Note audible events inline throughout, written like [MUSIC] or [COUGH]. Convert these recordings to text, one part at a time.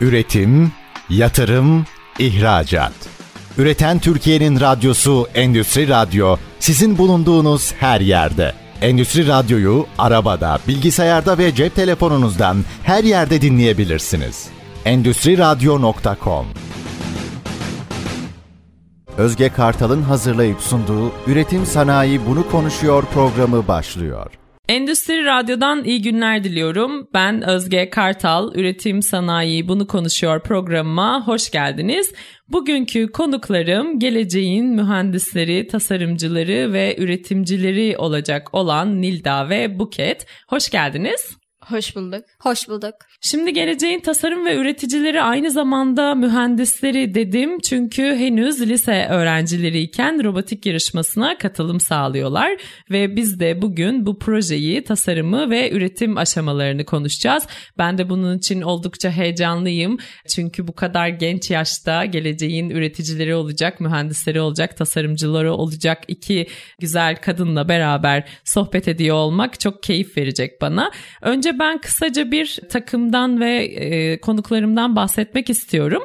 Üretim, yatırım, ihracat. Üreten Türkiye'nin radyosu Endüstri Radyo sizin bulunduğunuz her yerde. Endüstri Radyo'yu arabada, bilgisayarda ve cep telefonunuzdan her yerde dinleyebilirsiniz. Endüstri Radyo.com Özge Kartal'ın hazırlayıp sunduğu Üretim Sanayi Bunu Konuşuyor programı başlıyor. Endüstri Radyo'dan iyi günler diliyorum. Ben Özge Kartal, Üretim Sanayi Bunu Konuşuyor programıma hoş geldiniz. Bugünkü konuklarım geleceğin mühendisleri, tasarımcıları ve üretimcileri olacak olan Nilda ve Buket. Hoş geldiniz. Hoş bulduk. Hoş bulduk. Şimdi geleceğin tasarım ve üreticileri aynı zamanda mühendisleri dedim çünkü henüz lise öğrencileriyken robotik yarışmasına katılım sağlıyorlar ve biz de bugün bu projeyi, tasarımı ve üretim aşamalarını konuşacağız. Ben de bunun için oldukça heyecanlıyım çünkü bu kadar genç yaşta geleceğin üreticileri olacak, mühendisleri olacak, tasarımcıları olacak iki güzel kadınla beraber sohbet ediyor olmak çok keyif verecek bana. Önce ben kısaca bir takımdan ve e, konuklarımdan bahsetmek istiyorum.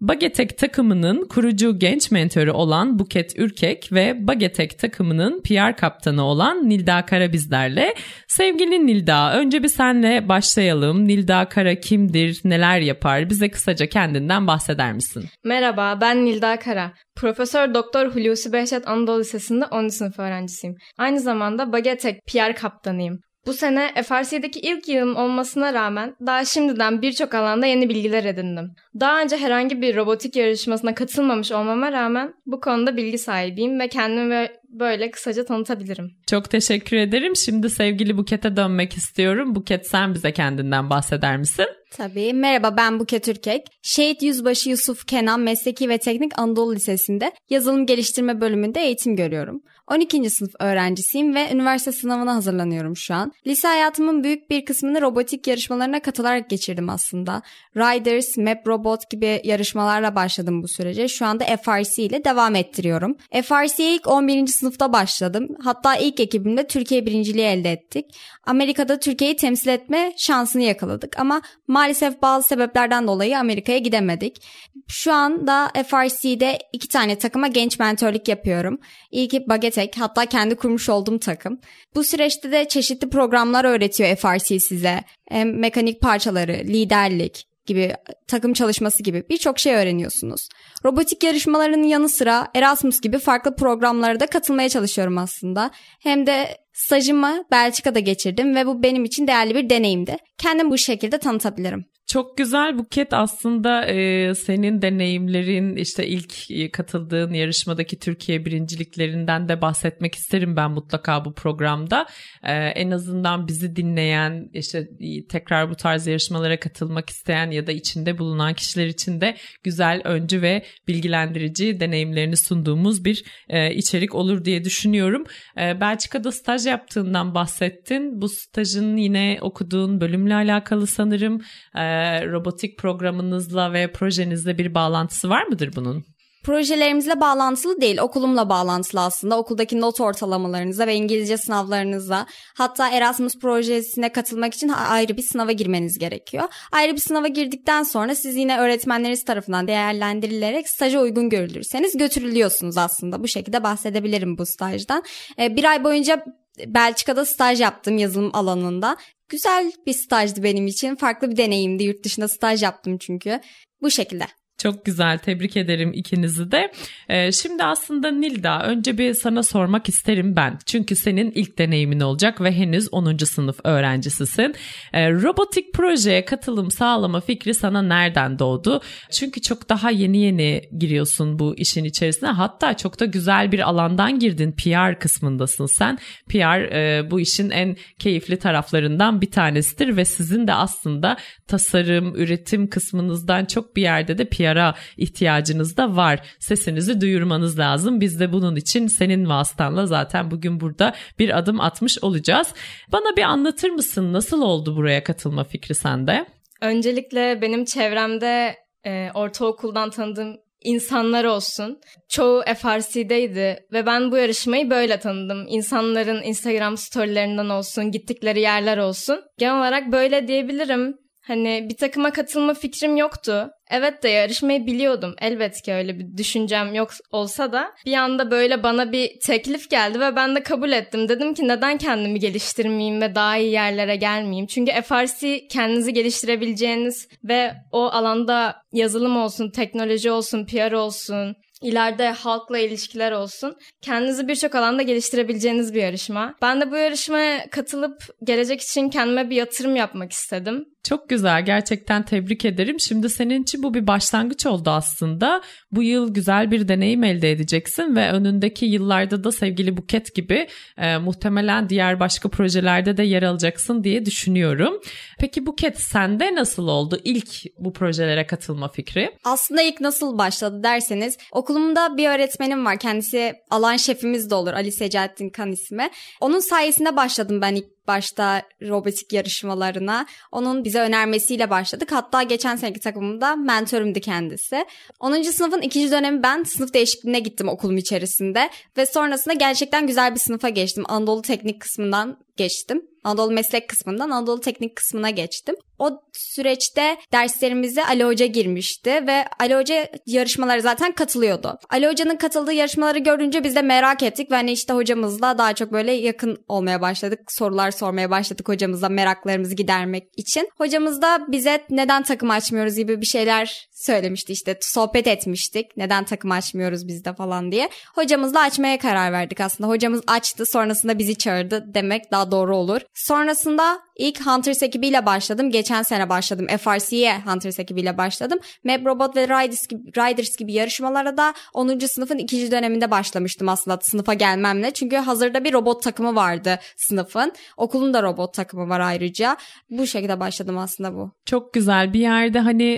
Bagetek takımının kurucu genç mentörü olan Buket Ürkek ve Bagetek takımının PR kaptanı olan Nilda Kara bizlerle. Sevgili Nilda, önce bir senle başlayalım. Nilda Kara kimdir, neler yapar? Bize kısaca kendinden bahseder misin? Merhaba, ben Nilda Kara. Profesör Doktor Hulusi Behçet Anadolu Lisesi'nde 10. sınıf öğrencisiyim. Aynı zamanda Bagetek PR kaptanıyım. Bu sene FRC'deki ilk yılım olmasına rağmen daha şimdiden birçok alanda yeni bilgiler edindim. Daha önce herhangi bir robotik yarışmasına katılmamış olmama rağmen bu konuda bilgi sahibiyim ve kendimi böyle kısaca tanıtabilirim. Çok teşekkür ederim. Şimdi sevgili Buket'e dönmek istiyorum. Buket sen bize kendinden bahseder misin? Tabii. Merhaba ben Buket Türkek. Şehit Yüzbaşı Yusuf Kenan Mesleki ve Teknik Anadolu Lisesi'nde yazılım geliştirme bölümünde eğitim görüyorum. 12. sınıf öğrencisiyim ve üniversite sınavına hazırlanıyorum şu an. Lise hayatımın büyük bir kısmını robotik yarışmalarına katılarak geçirdim aslında. Riders, Map Robot gibi yarışmalarla başladım bu sürece. Şu anda FRC ile devam ettiriyorum. FRC'ye ilk 11. sınıfta başladım. Hatta ilk ekibimde Türkiye birinciliği elde ettik. Amerika'da Türkiye'yi temsil etme şansını yakaladık ama maalesef bazı sebeplerden dolayı Amerika'ya gidemedik. Şu anda FRC'de iki tane takıma genç mentörlük yapıyorum. İlki Bagetek hatta kendi kurmuş olduğum takım. Bu süreçte de çeşitli programlar öğretiyor FRC size. Hem mekanik parçaları, liderlik, gibi takım çalışması gibi birçok şey öğreniyorsunuz. Robotik yarışmalarının yanı sıra Erasmus gibi farklı programlara da katılmaya çalışıyorum aslında. Hem de stajımı Belçika'da geçirdim ve bu benim için değerli bir deneyimdi. Kendimi bu şekilde tanıtabilirim. Çok güzel Buket aslında e, senin deneyimlerin işte ilk katıldığın yarışmadaki Türkiye birinciliklerinden de bahsetmek isterim ben mutlaka bu programda. E, en azından bizi dinleyen işte tekrar bu tarz yarışmalara katılmak isteyen ya da içinde bulunan kişiler için de güzel öncü ve bilgilendirici deneyimlerini sunduğumuz bir e, içerik olur diye düşünüyorum. E, Belçika'da staj yaptığından bahsettin. Bu stajın yine okuduğun bölümle alakalı sanırım. E, robotik programınızla ve projenizle bir bağlantısı var mıdır bunun? Projelerimizle bağlantılı değil, okulumla bağlantılı aslında. Okuldaki not ortalamalarınıza ve İngilizce sınavlarınıza, hatta Erasmus projesine katılmak için ayrı bir sınava girmeniz gerekiyor. Ayrı bir sınava girdikten sonra siz yine öğretmenleriniz tarafından değerlendirilerek staja uygun görülürseniz götürülüyorsunuz aslında. Bu şekilde bahsedebilirim bu stajdan. Bir ay boyunca Belçika'da staj yaptım yazılım alanında. Güzel bir stajdı benim için. Farklı bir deneyimdi. Yurt dışında staj yaptım çünkü. Bu şekilde. Çok güzel tebrik ederim ikinizi de. Ee, şimdi aslında Nilda önce bir sana sormak isterim ben. Çünkü senin ilk deneyimin olacak ve henüz 10. sınıf öğrencisisin. Ee, robotik projeye katılım sağlama fikri sana nereden doğdu? Çünkü çok daha yeni yeni giriyorsun bu işin içerisine. Hatta çok da güzel bir alandan girdin. PR kısmındasın sen. PR e, bu işin en keyifli taraflarından bir tanesidir ve sizin de aslında tasarım, üretim kısmınızdan çok bir yerde de PR PR'a ihtiyacınız da var. Sesinizi duyurmanız lazım. Biz de bunun için senin vasıtanla zaten bugün burada bir adım atmış olacağız. Bana bir anlatır mısın nasıl oldu buraya katılma fikri sende? Öncelikle benim çevremde e, ortaokuldan tanıdığım insanlar olsun. Çoğu FRC'deydi ve ben bu yarışmayı böyle tanıdım. İnsanların Instagram storylerinden olsun, gittikleri yerler olsun. Genel olarak böyle diyebilirim. Hani bir takıma katılma fikrim yoktu. Evet de yarışmayı biliyordum. Elbet ki öyle bir düşüncem yok olsa da bir anda böyle bana bir teklif geldi ve ben de kabul ettim. Dedim ki neden kendimi geliştirmeyeyim ve daha iyi yerlere gelmeyeyim? Çünkü FRC kendinizi geliştirebileceğiniz ve o alanda yazılım olsun, teknoloji olsun, PR olsun, ileride halkla ilişkiler olsun. Kendinizi birçok alanda geliştirebileceğiniz bir yarışma. Ben de bu yarışmaya katılıp gelecek için kendime bir yatırım yapmak istedim. Çok güzel gerçekten tebrik ederim. Şimdi senin için bu bir başlangıç oldu aslında. Bu yıl güzel bir deneyim elde edeceksin ve önündeki yıllarda da sevgili Buket gibi e, muhtemelen diğer başka projelerde de yer alacaksın diye düşünüyorum. Peki Buket sende nasıl oldu ilk bu projelere katılma fikri? Aslında ilk nasıl başladı derseniz okulumda bir öğretmenim var. Kendisi alan şefimiz de olur Ali Secaettin Kan ismi. Onun sayesinde başladım ben ilk başta robotik yarışmalarına. Onun bize önermesiyle başladık. Hatta geçen seneki takımımda mentörümdü kendisi. 10. sınıfın ikinci dönemi ben sınıf değişikliğine gittim okulum içerisinde. Ve sonrasında gerçekten güzel bir sınıfa geçtim. Anadolu Teknik kısmından geçtim. Anadolu Meslek kısmından Anadolu Teknik kısmına geçtim. O süreçte derslerimize Ali Hoca girmişti ve Ali Hoca yarışmalara zaten katılıyordu. Ali Hoca'nın katıldığı yarışmaları görünce biz de merak ettik ve hani işte hocamızla daha çok böyle yakın olmaya başladık. Sorular sormaya başladık hocamızla meraklarımızı gidermek için. Hocamız da bize neden takım açmıyoruz gibi bir şeyler söylemişti işte sohbet etmiştik. Neden takım açmıyoruz biz de falan diye. Hocamızla açmaya karar verdik aslında. Hocamız açtı sonrasında bizi çağırdı demek daha doğru olur. Sonrasında ilk Hunters ekibiyle başladım. Geçen sene başladım. FRC'ye Hunters ekibiyle başladım. Map Robot ve Riders gibi, Riders gibi yarışmalara da 10. sınıfın ikinci döneminde başlamıştım aslında sınıfa gelmemle. Çünkü hazırda bir robot takımı vardı sınıfın. Okulun da robot takımı var ayrıca. Bu şekilde başladım aslında bu. Çok güzel bir yerde hani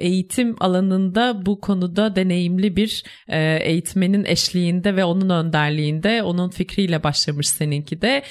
eğitim alanında bu konuda deneyimli bir eğitmenin eşliğinde ve onun önderliğinde onun fikriyle başlamış seninki de.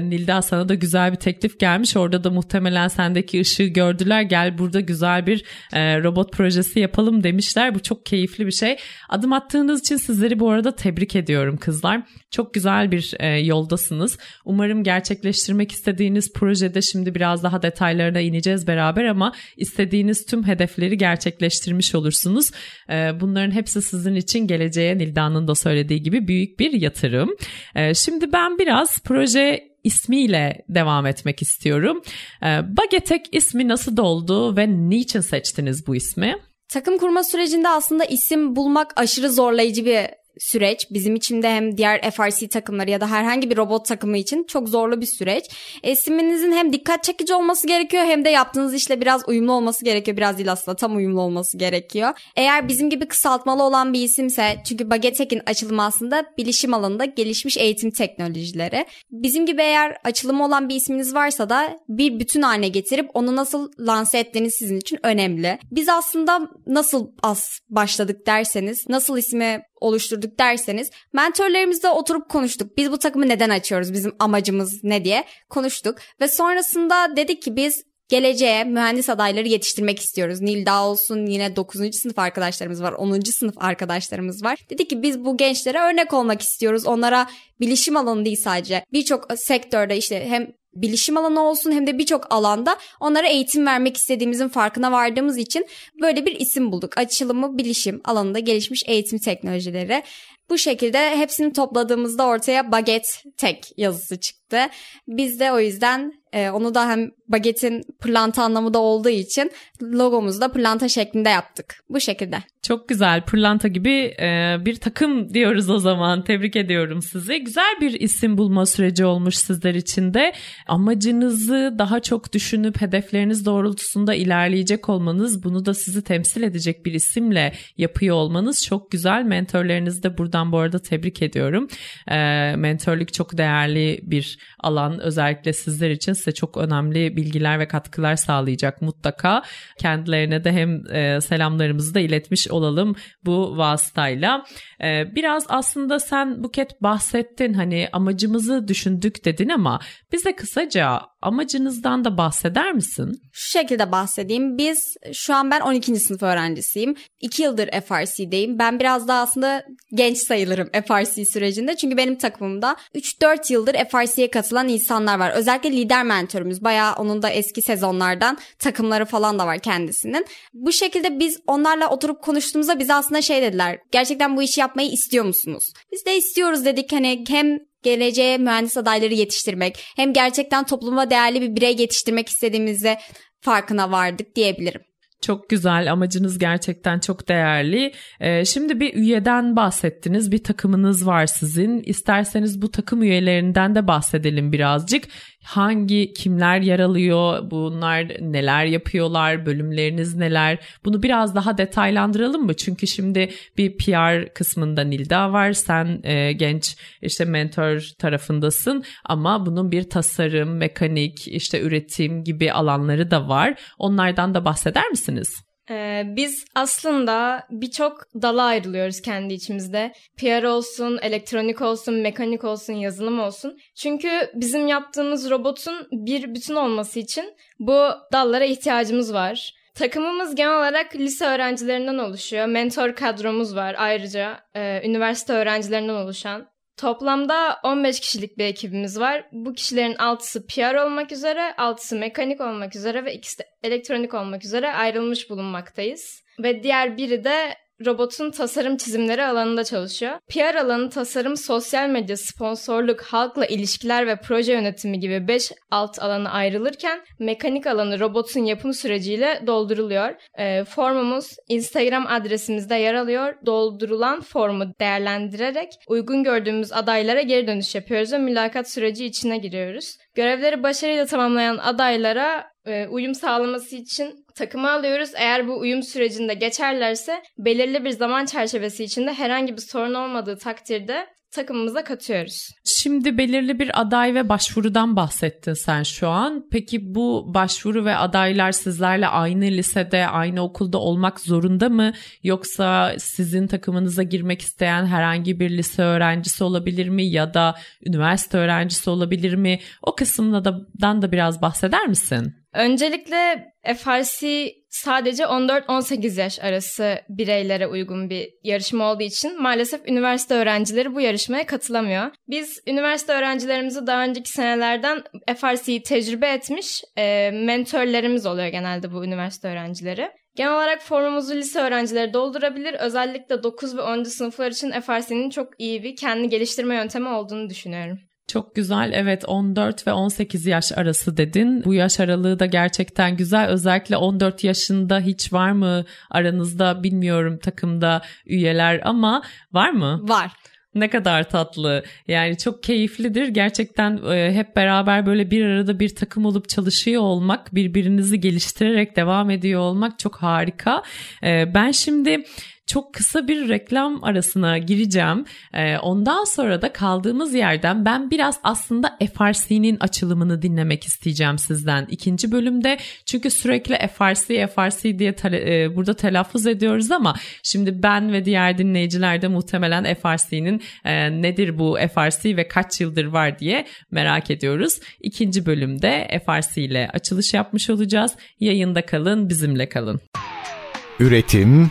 Nilda sana da güzel bir teklif gelmiş. Orada da muhtemelen sendeki ışığı gördüler. Gel burada güzel bir e, robot projesi yapalım demişler. Bu çok keyifli bir şey. Adım attığınız için sizleri bu arada tebrik ediyorum kızlar. Çok güzel bir e, yoldasınız. Umarım gerçekleştirmek istediğiniz projede şimdi biraz daha detaylarına ineceğiz beraber ama istediğiniz tüm hedefleri gerçekleştirmiş olursunuz. E, bunların hepsi sizin için geleceğe Nilda'nın da söylediği gibi büyük bir yatırım. E, şimdi ben biraz proje ismiyle devam etmek istiyorum. Ee, Bagetek ismi nasıl doldu ve niçin seçtiniz bu ismi? Takım kurma sürecinde aslında isim bulmak aşırı zorlayıcı bir süreç. Bizim için de hem diğer FRC takımları ya da herhangi bir robot takımı için çok zorlu bir süreç. İsminizin hem dikkat çekici olması gerekiyor hem de yaptığınız işle biraz uyumlu olması gerekiyor. Biraz değil aslında tam uyumlu olması gerekiyor. Eğer bizim gibi kısaltmalı olan bir isimse çünkü Bagetek'in açılımı aslında bilişim alanında gelişmiş eğitim teknolojileri. Bizim gibi eğer açılımı olan bir isminiz varsa da bir bütün haline getirip onu nasıl lanse ettiğiniz sizin için önemli. Biz aslında nasıl az başladık derseniz, nasıl ismi oluşturduk derseniz mentorlarımızla oturup konuştuk. Biz bu takımı neden açıyoruz? Bizim amacımız ne diye konuştuk. Ve sonrasında dedik ki biz geleceğe mühendis adayları yetiştirmek istiyoruz. Nilda olsun yine 9. sınıf arkadaşlarımız var. 10. sınıf arkadaşlarımız var. Dedik ki biz bu gençlere örnek olmak istiyoruz. Onlara bilişim alanı değil sadece birçok sektörde işte hem bilişim alanı olsun hem de birçok alanda onlara eğitim vermek istediğimizin farkına vardığımız için böyle bir isim bulduk. Açılımı bilişim alanında gelişmiş eğitim teknolojileri. Bu şekilde hepsini topladığımızda ortaya baget tek yazısı çıktı. Biz de o yüzden e, onu da hem bagetin pırlanta anlamı da olduğu için logomuzu da pırlanta şeklinde yaptık. Bu şekilde. Çok güzel. Pırlanta gibi e, bir takım diyoruz o zaman. Tebrik ediyorum sizi. Güzel bir isim bulma süreci olmuş sizler için de. Amacınızı daha çok düşünüp hedefleriniz doğrultusunda ilerleyecek olmanız, bunu da sizi temsil edecek bir isimle yapıyor olmanız çok güzel. Mentorlarınızı da buradan bu arada tebrik ediyorum. E, mentörlük çok değerli bir alan. Özellikle sizler için size çok önemli bilgiler ve katkılar sağlayacak mutlaka. Kendilerine de hem e, selamlarımızı da iletmiş olalım bu vasıtayla. E, biraz aslında sen Buket bahsettin hani amacımızı düşündük dedin ama bize kısaca amacınızdan da bahseder misin? Şu şekilde bahsedeyim. Biz şu an ben 12. sınıf öğrencisiyim. 2 yıldır FRC'deyim. Ben biraz daha aslında genç sayılırım FRC sürecinde. Çünkü benim takımımda 3-4 yıldır FRC'ye katılan insanlar var. Özellikle lider mentorumuz. Bayağı onun da eski sezonlardan takımları falan da var kendisinin. Bu şekilde biz onlarla oturup konuştuğumuzda bize aslında şey dediler. Gerçekten bu işi yapmayı istiyor musunuz? Biz de istiyoruz dedik. Hani hem geleceğe mühendis adayları yetiştirmek hem gerçekten topluma değerli bir birey yetiştirmek istediğimizde farkına vardık diyebilirim. Çok güzel amacınız gerçekten çok değerli. Ee, şimdi bir üyeden bahsettiniz. Bir takımınız var sizin. İsterseniz bu takım üyelerinden de bahsedelim birazcık hangi kimler yer alıyor, bunlar neler yapıyorlar, bölümleriniz neler? Bunu biraz daha detaylandıralım mı? Çünkü şimdi bir PR kısmında Nilda var. Sen e, genç işte mentor tarafındasın ama bunun bir tasarım, mekanik, işte üretim gibi alanları da var. Onlardan da bahseder misiniz? Ee, biz aslında birçok dala ayrılıyoruz kendi içimizde. PR olsun, elektronik olsun, mekanik olsun, yazılım olsun. Çünkü bizim yaptığımız robotun bir bütün olması için bu dallara ihtiyacımız var. Takımımız genel olarak lise öğrencilerinden oluşuyor. Mentor kadromuz var ayrıca e, üniversite öğrencilerinden oluşan. Toplamda 15 kişilik bir ekibimiz var. Bu kişilerin 6'sı PR olmak üzere, 6'sı mekanik olmak üzere ve ikisi de elektronik olmak üzere ayrılmış bulunmaktayız. Ve diğer biri de robotun tasarım çizimleri alanında çalışıyor. PR alanı tasarım, sosyal medya, sponsorluk, halkla ilişkiler ve proje yönetimi gibi 5 alt alanı ayrılırken mekanik alanı robotun yapım süreciyle dolduruluyor. E, formumuz Instagram adresimizde yer alıyor. Doldurulan formu değerlendirerek uygun gördüğümüz adaylara geri dönüş yapıyoruz ve mülakat süreci içine giriyoruz. Görevleri başarıyla tamamlayan adaylara e, uyum sağlaması için takımı alıyoruz. Eğer bu uyum sürecinde geçerlerse belirli bir zaman çerçevesi içinde herhangi bir sorun olmadığı takdirde takımımıza katıyoruz. Şimdi belirli bir aday ve başvurudan bahsettin sen şu an. Peki bu başvuru ve adaylar sizlerle aynı lisede, aynı okulda olmak zorunda mı? Yoksa sizin takımınıza girmek isteyen herhangi bir lise öğrencisi olabilir mi? Ya da üniversite öğrencisi olabilir mi? O kısımdan da biraz bahseder misin? Öncelikle FRC sadece 14-18 yaş arası bireylere uygun bir yarışma olduğu için maalesef üniversite öğrencileri bu yarışmaya katılamıyor. Biz üniversite öğrencilerimizi daha önceki senelerden FRC'yi tecrübe etmiş e, mentörlerimiz oluyor genelde bu üniversite öğrencileri. Genel olarak formumuzu lise öğrencileri doldurabilir. Özellikle 9 ve 10. sınıflar için FRC'nin çok iyi bir kendi geliştirme yöntemi olduğunu düşünüyorum. Çok güzel evet 14 ve 18 yaş arası dedin. Bu yaş aralığı da gerçekten güzel. Özellikle 14 yaşında hiç var mı aranızda bilmiyorum takımda üyeler ama var mı? Var. Ne kadar tatlı. Yani çok keyiflidir. Gerçekten e, hep beraber böyle bir arada bir takım olup çalışıyor olmak, birbirinizi geliştirerek devam ediyor olmak çok harika. E, ben şimdi çok kısa bir reklam arasına gireceğim. Ee, ondan sonra da kaldığımız yerden ben biraz aslında FRC'nin açılımını dinlemek isteyeceğim sizden ikinci bölümde. Çünkü sürekli FRC, FRC diye e, burada telaffuz ediyoruz ama şimdi ben ve diğer dinleyiciler de muhtemelen FRC'nin e, nedir bu FRC ve kaç yıldır var diye merak ediyoruz. İkinci bölümde FRC ile açılış yapmış olacağız. Yayında kalın, bizimle kalın. Üretim,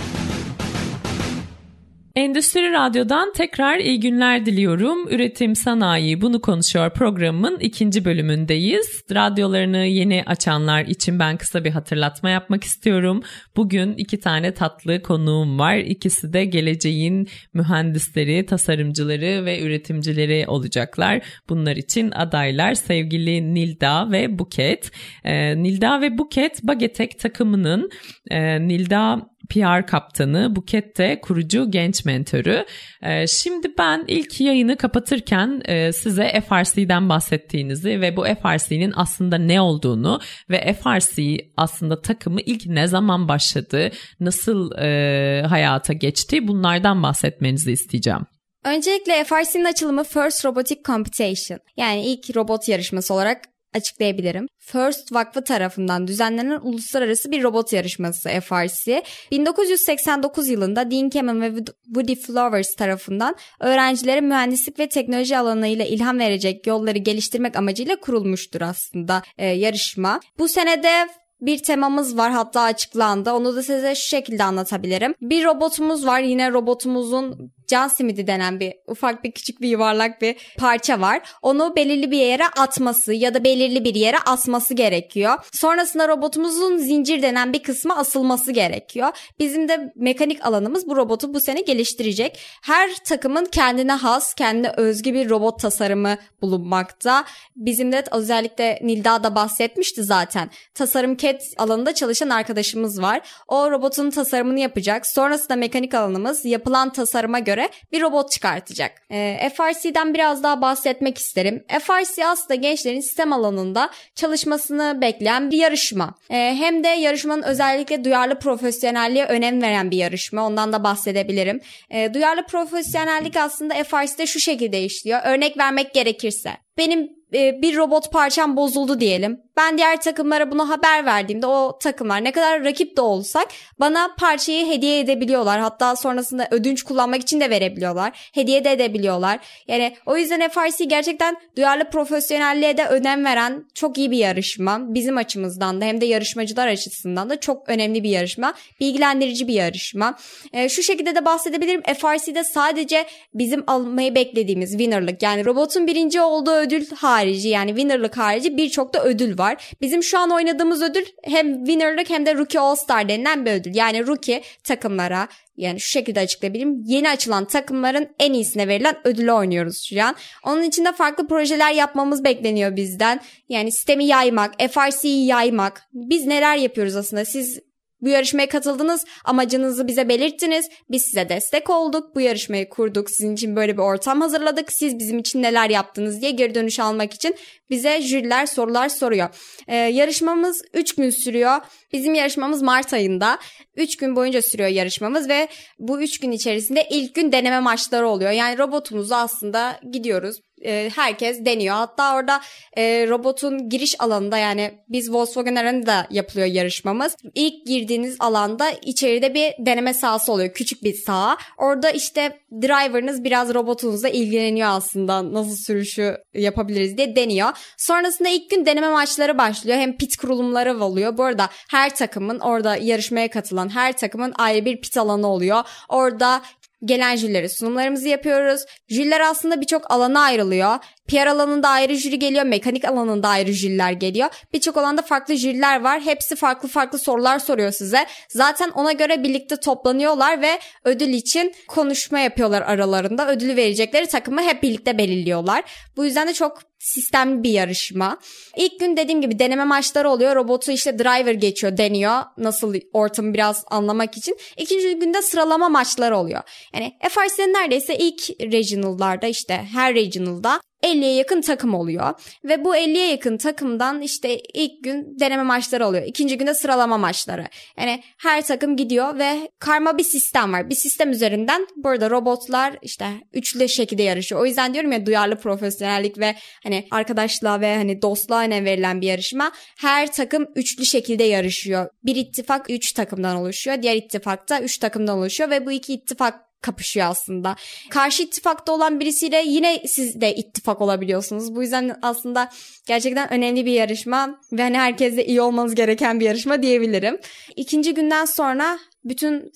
Endüstri Radyo'dan tekrar iyi günler diliyorum. Üretim Sanayi Bunu Konuşuyor programının ikinci bölümündeyiz. Radyolarını yeni açanlar için ben kısa bir hatırlatma yapmak istiyorum. Bugün iki tane tatlı konuğum var. İkisi de geleceğin mühendisleri, tasarımcıları ve üretimcileri olacaklar. Bunlar için adaylar sevgili Nilda ve Buket. Ee, Nilda ve Buket Bagetek takımının e, Nilda PR kaptanı, Buket de kurucu genç mentörü. Ee, şimdi ben ilk yayını kapatırken e, size FRC'den bahsettiğinizi ve bu FRC'nin aslında ne olduğunu ve FRC aslında takımı ilk ne zaman başladı, nasıl e, hayata geçti bunlardan bahsetmenizi isteyeceğim. Öncelikle FRC'nin açılımı First Robotic Competition yani ilk robot yarışması olarak açıklayabilirim. First Vakfı tarafından düzenlenen uluslararası bir robot yarışması FRC. 1989 yılında Dean Kamen ve Woody Flowers tarafından öğrencilere mühendislik ve teknoloji alanıyla ilham verecek yolları geliştirmek amacıyla kurulmuştur aslında e, yarışma. Bu senede bir temamız var hatta açıklandı. Onu da size şu şekilde anlatabilirim. Bir robotumuz var. Yine robotumuzun can simidi denen bir ufak bir küçük bir yuvarlak bir parça var. Onu belirli bir yere atması ya da belirli bir yere asması gerekiyor. Sonrasında robotumuzun zincir denen bir kısmı asılması gerekiyor. Bizim de mekanik alanımız bu robotu bu sene geliştirecek. Her takımın kendine has, kendine özgü bir robot tasarımı bulunmakta. Bizim de özellikle Nilda da bahsetmişti zaten. Tasarım CAD alanında çalışan arkadaşımız var. O robotun tasarımını yapacak. Sonrasında mekanik alanımız yapılan tasarıma göre göre bir robot çıkartacak. E, ee, FRC'den biraz daha bahsetmek isterim. FRC aslında gençlerin sistem alanında çalışmasını bekleyen bir yarışma. E, hem de yarışmanın özellikle duyarlı profesyonelliğe önem veren bir yarışma. Ondan da bahsedebilirim. E, duyarlı profesyonellik aslında FRC'de şu şekilde işliyor. Örnek vermek gerekirse. Benim e, bir robot parçam bozuldu diyelim. Ben diğer takımlara bunu haber verdiğimde o takımlar ne kadar rakip de olsak bana parçayı hediye edebiliyorlar. Hatta sonrasında ödünç kullanmak için de verebiliyorlar. Hediye de edebiliyorlar. Yani o yüzden FRC gerçekten duyarlı profesyonelliğe de önem veren çok iyi bir yarışma. Bizim açımızdan da hem de yarışmacılar açısından da çok önemli bir yarışma. Bilgilendirici bir yarışma. E, şu şekilde de bahsedebilirim. FRC'de sadece bizim almayı beklediğimiz winner'lık yani robotun birinci olduğu ödül harici yani winner'lık harici birçok da ödül var. Bizim şu an oynadığımız ödül hem winner'lık hem de rookie all star denilen bir ödül. Yani rookie takımlara yani şu şekilde açıklayabilirim. Yeni açılan takımların en iyisine verilen ödülü oynuyoruz şu an. Onun için de farklı projeler yapmamız bekleniyor bizden. Yani sistemi yaymak, FRC'yi yaymak. Biz neler yapıyoruz aslında? Siz bu yarışmaya katıldınız, amacınızı bize belirttiniz. Biz size destek olduk, bu yarışmayı kurduk, sizin için böyle bir ortam hazırladık. Siz bizim için neler yaptınız diye geri dönüş almak için bize jüriler sorular soruyor. Ee, yarışmamız 3 gün sürüyor. Bizim yarışmamız Mart ayında. 3 gün boyunca sürüyor yarışmamız ve bu 3 gün içerisinde ilk gün deneme maçları oluyor. Yani robotumuzu aslında gidiyoruz e, herkes deniyor. Hatta orada e, robotun giriş alanında yani biz Volkswagen arenada yapılıyor yarışmamız. İlk girdiğiniz alanda içeride bir deneme sahası oluyor. Küçük bir saha. Orada işte driver'ınız biraz robotunuzla ilgileniyor aslında. Nasıl sürüşü yapabiliriz diye deniyor. Sonrasında ilk gün deneme maçları başlıyor. Hem pit kurulumları oluyor. Bu arada her takımın orada yarışmaya katılan her takımın ayrı bir pit alanı oluyor. Orada gelen jürilere sunumlarımızı yapıyoruz. Jüriler aslında birçok alana ayrılıyor. PR alanında ayrı jüri geliyor, mekanik alanında ayrı jüriler geliyor. Birçok alanda farklı jüriler var. Hepsi farklı farklı sorular soruyor size. Zaten ona göre birlikte toplanıyorlar ve ödül için konuşma yapıyorlar aralarında. Ödülü verecekleri takımı hep birlikte belirliyorlar. Bu yüzden de çok sistemli bir yarışma. İlk gün dediğim gibi deneme maçları oluyor. Robotu işte driver geçiyor, deniyor. Nasıl ortamı biraz anlamak için. İkinci günde sıralama maçları oluyor. Yani FRC'nin neredeyse ilk regional'larda işte her regional'da 50'ye yakın takım oluyor. Ve bu 50'ye yakın takımdan işte ilk gün deneme maçları oluyor. İkinci günde sıralama maçları. Yani her takım gidiyor ve karma bir sistem var. Bir sistem üzerinden burada robotlar işte üçlü şekilde yarışıyor. O yüzden diyorum ya duyarlı profesyonellik ve hani arkadaşlığa ve hani dostluğa önem verilen bir yarışma. Her takım üçlü şekilde yarışıyor. Bir ittifak üç takımdan oluşuyor. Diğer ittifakta üç takımdan oluşuyor ve bu iki ittifak kapışıyor aslında. Karşı ittifakta olan birisiyle yine siz de ittifak olabiliyorsunuz. Bu yüzden aslında gerçekten önemli bir yarışma ve hani herkesle iyi olmanız gereken bir yarışma diyebilirim. İkinci günden sonra bütün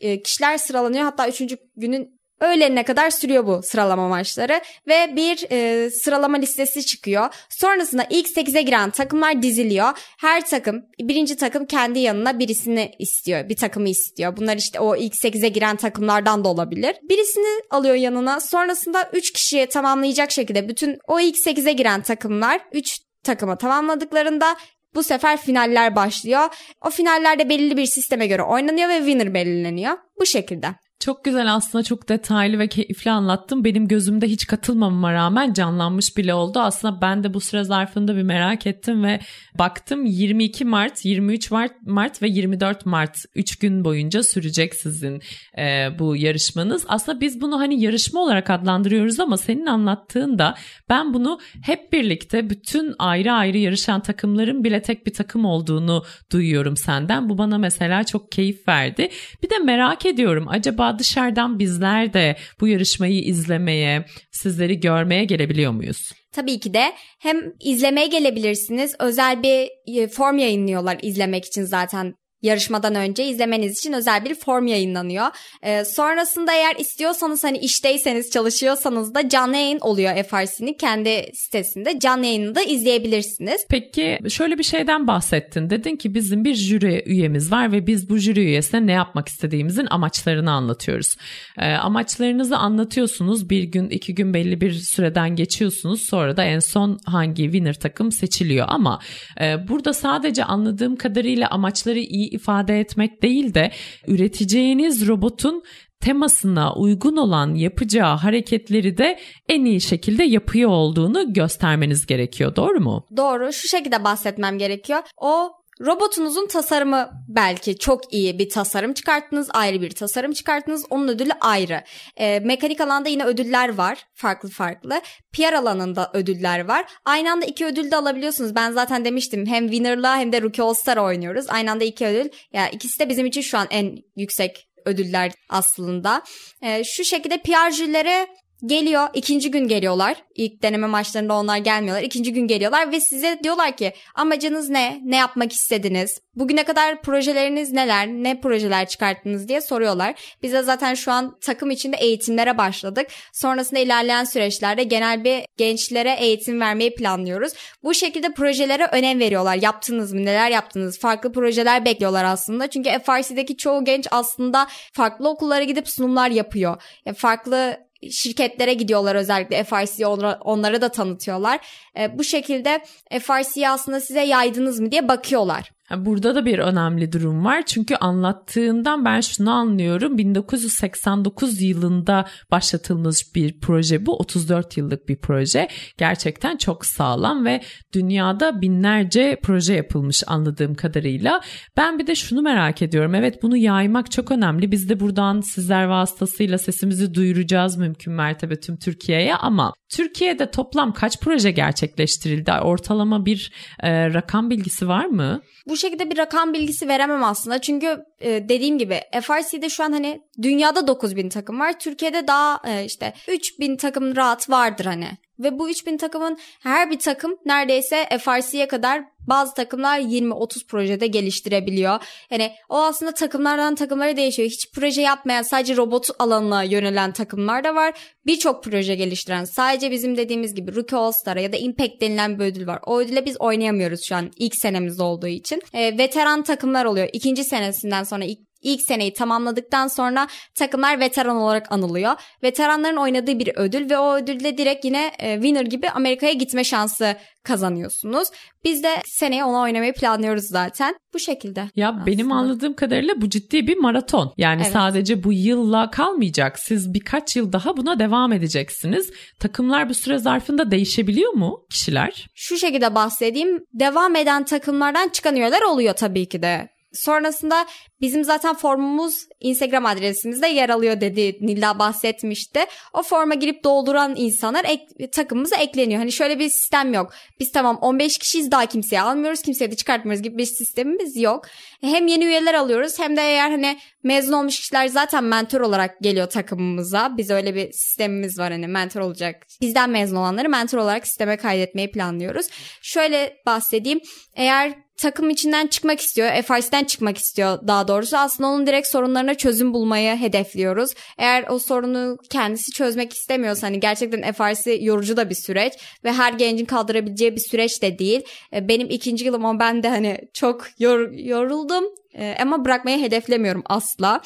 e, kişiler sıralanıyor. Hatta üçüncü günün Öğlenine kadar sürüyor bu sıralama maçları ve bir e, sıralama listesi çıkıyor. Sonrasında ilk 8'e giren takımlar diziliyor. Her takım, birinci takım kendi yanına birisini istiyor. Bir takımı istiyor. Bunlar işte o ilk 8'e giren takımlardan da olabilir. Birisini alıyor yanına. Sonrasında 3 kişiye tamamlayacak şekilde bütün o ilk 8'e giren takımlar 3 takımı tamamladıklarında bu sefer finaller başlıyor. O finallerde belirli bir sisteme göre oynanıyor ve winner belirleniyor. Bu şekilde. Çok güzel aslında çok detaylı ve keyifli anlattım. Benim gözümde hiç katılmamama rağmen canlanmış bile oldu. Aslında ben de bu süre zarfında bir merak ettim ve baktım 22 Mart, 23 Mart, Mart ve 24 Mart 3 gün boyunca sürecek sizin e, bu yarışmanız. Aslında biz bunu hani yarışma olarak adlandırıyoruz ama senin anlattığında ben bunu hep birlikte bütün ayrı ayrı yarışan takımların bile tek bir takım olduğunu duyuyorum senden. Bu bana mesela çok keyif verdi. Bir de merak ediyorum acaba dışarıdan bizler de bu yarışmayı izlemeye, sizleri görmeye gelebiliyor muyuz? Tabii ki de hem izlemeye gelebilirsiniz. Özel bir e, form yayınlıyorlar izlemek için zaten yarışmadan önce izlemeniz için özel bir form yayınlanıyor. Ee, sonrasında eğer istiyorsanız hani işteyseniz çalışıyorsanız da canlı yayın oluyor FRC'nin kendi sitesinde. Canlı yayını da izleyebilirsiniz. Peki şöyle bir şeyden bahsettin. Dedin ki bizim bir jüri üyemiz var ve biz bu jüri üyesine ne yapmak istediğimizin amaçlarını anlatıyoruz. Ee, amaçlarınızı anlatıyorsunuz. Bir gün iki gün belli bir süreden geçiyorsunuz. Sonra da en son hangi winner takım seçiliyor. Ama e, burada sadece anladığım kadarıyla amaçları iyi ifade etmek değil de üreteceğiniz robotun temasına uygun olan yapacağı hareketleri de en iyi şekilde yapıyor olduğunu göstermeniz gerekiyor. Doğru mu? Doğru. Şu şekilde bahsetmem gerekiyor. O Robotunuzun tasarımı belki çok iyi bir tasarım çıkarttınız, ayrı bir tasarım çıkarttınız. Onun ödülü ayrı. E, mekanik alanda yine ödüller var, farklı farklı. PR alanında ödüller var. Aynı anda iki ödül de alabiliyorsunuz. Ben zaten demiştim hem Winner'la hem de Rookie All Star oynuyoruz. Aynı anda iki ödül. Ya yani ikisi de bizim için şu an en yüksek ödüller aslında. E, şu şekilde PR'cilere Geliyor ikinci gün geliyorlar. İlk deneme maçlarında onlar gelmiyorlar. İkinci gün geliyorlar ve size diyorlar ki amacınız ne? Ne yapmak istediniz? Bugüne kadar projeleriniz neler? Ne projeler çıkarttınız diye soruyorlar. Biz de zaten şu an takım içinde eğitimlere başladık. Sonrasında ilerleyen süreçlerde genel bir gençlere eğitim vermeyi planlıyoruz. Bu şekilde projelere önem veriyorlar. Yaptınız mı? Neler yaptınız? Farklı projeler bekliyorlar aslında. Çünkü FRC'deki çoğu genç aslında farklı okullara gidip sunumlar yapıyor. farklı şirketlere gidiyorlar özellikle FRC'yi onlara, da tanıtıyorlar. E, bu şekilde FRC'yi aslında size yaydınız mı diye bakıyorlar. Burada da bir önemli durum var. Çünkü anlattığından ben şunu anlıyorum. 1989 yılında başlatılmış bir proje bu. 34 yıllık bir proje. Gerçekten çok sağlam ve dünyada binlerce proje yapılmış anladığım kadarıyla. Ben bir de şunu merak ediyorum. Evet bunu yaymak çok önemli. Biz de buradan sizler vasıtasıyla sesimizi duyuracağız mümkün mertebe tüm Türkiye'ye ama Türkiye'de toplam kaç proje gerçekleştirildi? Ortalama bir e, rakam bilgisi var mı? Bu şekilde bir rakam bilgisi veremem aslında. Çünkü e, dediğim gibi FRC'de şu an hani dünyada 9000 takım var. Türkiye'de daha e, işte 3000 takım rahat vardır hani. Ve bu 3000 takımın her bir takım neredeyse FRC'ye kadar bazı takımlar 20-30 projede geliştirebiliyor. Yani o aslında takımlardan takımlara değişiyor. Hiç proje yapmayan sadece robot alanına yönelen takımlar da var. Birçok proje geliştiren sadece bizim dediğimiz gibi Rookie All Star'a ya da Impact denilen bir ödül var. O ödüle biz oynayamıyoruz şu an ilk senemizde olduğu için. E, veteran takımlar oluyor. İkinci senesinden sonra ilk İlk seneyi tamamladıktan sonra takımlar veteran olarak anılıyor. Veteranların oynadığı bir ödül ve o ödülle direkt yine e, winner gibi Amerika'ya gitme şansı kazanıyorsunuz. Biz de seneye ona oynamayı planlıyoruz zaten. Bu şekilde. Ya aslında. benim anladığım kadarıyla bu ciddi bir maraton. Yani evet. sadece bu yılla kalmayacak. Siz birkaç yıl daha buna devam edeceksiniz. Takımlar bu süre zarfında değişebiliyor mu kişiler? Şu şekilde bahsedeyim. Devam eden takımlardan çıkan üyeler oluyor tabii ki de. Sonrasında bizim zaten formumuz Instagram adresimizde yer alıyor dedi Nilda bahsetmişti. O forma girip dolduran insanlar ek, takımımıza ekleniyor. Hani şöyle bir sistem yok. Biz tamam 15 kişiyiz daha kimseye almıyoruz. Kimseye de çıkartmıyoruz gibi bir sistemimiz yok. Hem yeni üyeler alıyoruz hem de eğer hani mezun olmuş kişiler zaten mentor olarak geliyor takımımıza. Biz öyle bir sistemimiz var hani mentor olacak. Bizden mezun olanları mentor olarak sisteme kaydetmeyi planlıyoruz. Şöyle bahsedeyim. Eğer takım içinden çıkmak istiyor, FRC'den çıkmak istiyor daha doğrusu. Aslında onun direkt sorunlarına çözüm bulmayı hedefliyoruz. Eğer o sorunu kendisi çözmek istemiyorsa hani gerçekten FRC yorucu da bir süreç ve her gencin kaldırabileceği bir süreç de değil. E, benim ikinci yılım ama ben de hani çok yor, yoruldum Ee, ama bırakmayı hedeflemiyorum asla.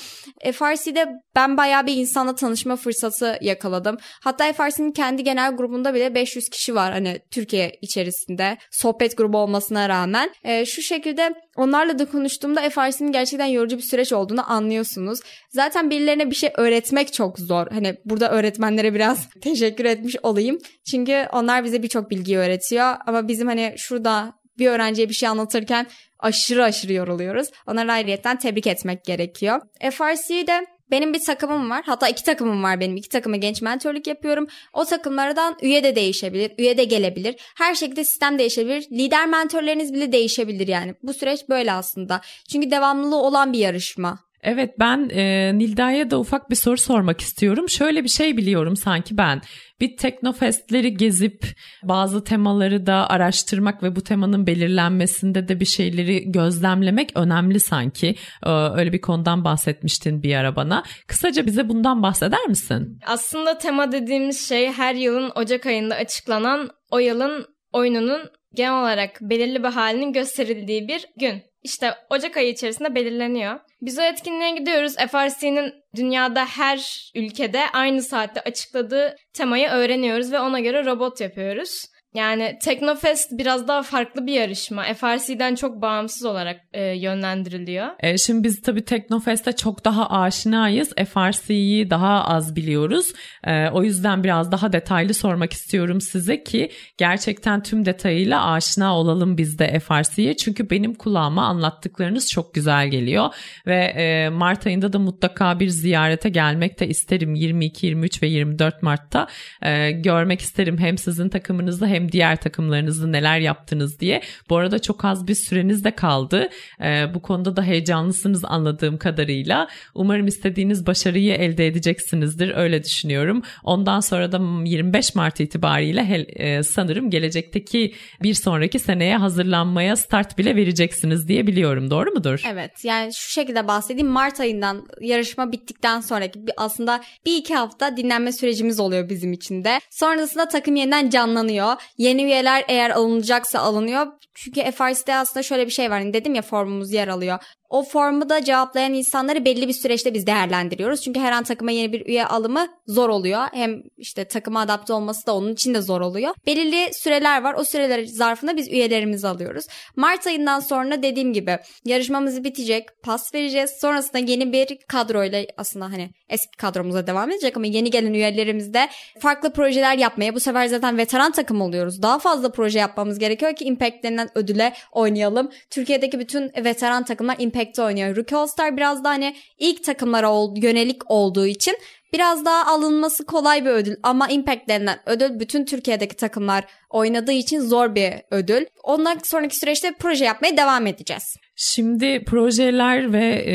FRC'de ben bayağı bir insanla tanışma fırsatı yakaladım. Hatta FRC'nin kendi genel grubunda bile 500 kişi var hani Türkiye içerisinde sohbet grubu olmasına rağmen. Ee, şu şekilde onlarla da konuştuğumda FRC'nin gerçekten yorucu bir süreç olduğunu anlıyorsunuz. Zaten birilerine bir şey öğretmek çok zor. Hani burada öğretmenlere biraz [LAUGHS] teşekkür etmiş olayım. Çünkü onlar bize birçok bilgi öğretiyor ama bizim hani şurada bir öğrenciye bir şey anlatırken aşırı aşırı yoruluyoruz. Onları ayrıyetten tebrik etmek gerekiyor. FRC'de benim bir takımım var. Hatta iki takımım var benim. İki takıma genç mentorluk yapıyorum. O takımlardan üye de değişebilir. Üye de gelebilir. Her şekilde sistem değişebilir. Lider mentorlarınız bile değişebilir yani. Bu süreç böyle aslında. Çünkü devamlılığı olan bir yarışma. Evet ben e, Nilda'ya da ufak bir soru sormak istiyorum. Şöyle bir şey biliyorum sanki ben. Bir teknofestleri gezip bazı temaları da araştırmak ve bu temanın belirlenmesinde de bir şeyleri gözlemlemek önemli sanki. Ee, öyle bir konudan bahsetmiştin bir ara bana. Kısaca bize bundan bahseder misin? Aslında tema dediğimiz şey her yılın Ocak ayında açıklanan o yılın oyununun genel olarak belirli bir halinin gösterildiği bir gün. İşte Ocak ayı içerisinde belirleniyor. Biz o etkinliğe gidiyoruz. FRC'nin dünyada her ülkede aynı saatte açıkladığı temayı öğreniyoruz ve ona göre robot yapıyoruz. Yani Teknofest biraz daha farklı bir yarışma. FRC'den çok bağımsız olarak e, yönlendiriliyor. E, şimdi biz tabii Teknofest'e çok daha aşinayız. FRC'yi daha az biliyoruz. E, o yüzden biraz daha detaylı sormak istiyorum size ki gerçekten tüm detayıyla aşina olalım biz de FRC'ye. Çünkü benim kulağıma anlattıklarınız çok güzel geliyor. Ve e, Mart ayında da mutlaka bir ziyarete gelmek de isterim. 22, 23 ve 24 Mart'ta e, görmek isterim hem sizin takımınızda hem diğer takımlarınızı neler yaptınız diye. Bu arada çok az bir süreniz de kaldı. E, bu konuda da heyecanlısınız anladığım kadarıyla. Umarım istediğiniz başarıyı elde edeceksinizdir öyle düşünüyorum. Ondan sonra da 25 Mart itibariyle e, sanırım gelecekteki bir sonraki seneye hazırlanmaya start bile vereceksiniz diye biliyorum. Doğru mudur? Evet yani şu şekilde bahsedeyim. Mart ayından yarışma bittikten sonraki aslında bir iki hafta dinlenme sürecimiz oluyor bizim için de. Sonrasında takım yeniden canlanıyor. Yeni üyeler eğer alınacaksa alınıyor. Çünkü FRC'de aslında şöyle bir şey var. Hani dedim ya formumuz yer alıyor. O formu da cevaplayan insanları belli bir süreçte biz değerlendiriyoruz. Çünkü her an takıma yeni bir üye alımı zor oluyor. Hem işte takıma adapte olması da onun için de zor oluyor. Belirli süreler var. O süreler zarfında biz üyelerimizi alıyoruz. Mart ayından sonra dediğim gibi yarışmamız bitecek. Pas vereceğiz. Sonrasında yeni bir kadroyla aslında hani eski kadromuza devam edecek ama yeni gelen üyelerimizde farklı projeler yapmaya bu sefer zaten veteran takım oluyoruz. Daha fazla proje yapmamız gerekiyor ki Impact denilen ödüle oynayalım. Türkiye'deki bütün veteran takımlar Impact Impact'te oynuyor. Rookie All-Star biraz da hani ilk takımlara yönelik olduğu için biraz daha alınması kolay bir ödül ama Impact denilen ödül bütün Türkiye'deki takımlar oynadığı için zor bir ödül. Ondan sonraki süreçte proje yapmaya devam edeceğiz. Şimdi projeler ve e,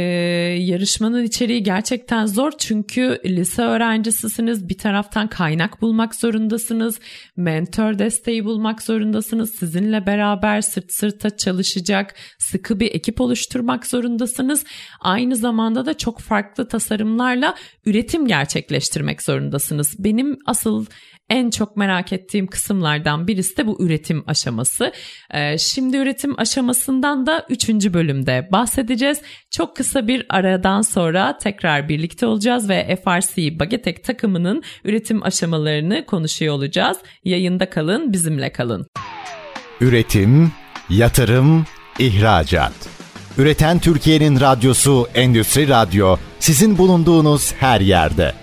yarışmanın içeriği gerçekten zor çünkü lise öğrencisisiniz. Bir taraftan kaynak bulmak zorundasınız. Mentor desteği bulmak zorundasınız. Sizinle beraber sırt sırta çalışacak sıkı bir ekip oluşturmak zorundasınız. Aynı zamanda da çok farklı tasarımlarla üretim gerçekleştirmek zorundasınız. Benim asıl en çok merak ettiğim kısımlardan birisi de bu üretim aşaması. Ee, şimdi üretim aşamasından da 3. bölümde bahsedeceğiz. Çok kısa bir aradan sonra tekrar birlikte olacağız ve FRC Bagetek takımının üretim aşamalarını konuşuyor olacağız. Yayında kalın, bizimle kalın. Üretim, yatırım, ihracat. Üreten Türkiye'nin radyosu Endüstri Radyo sizin bulunduğunuz her yerde.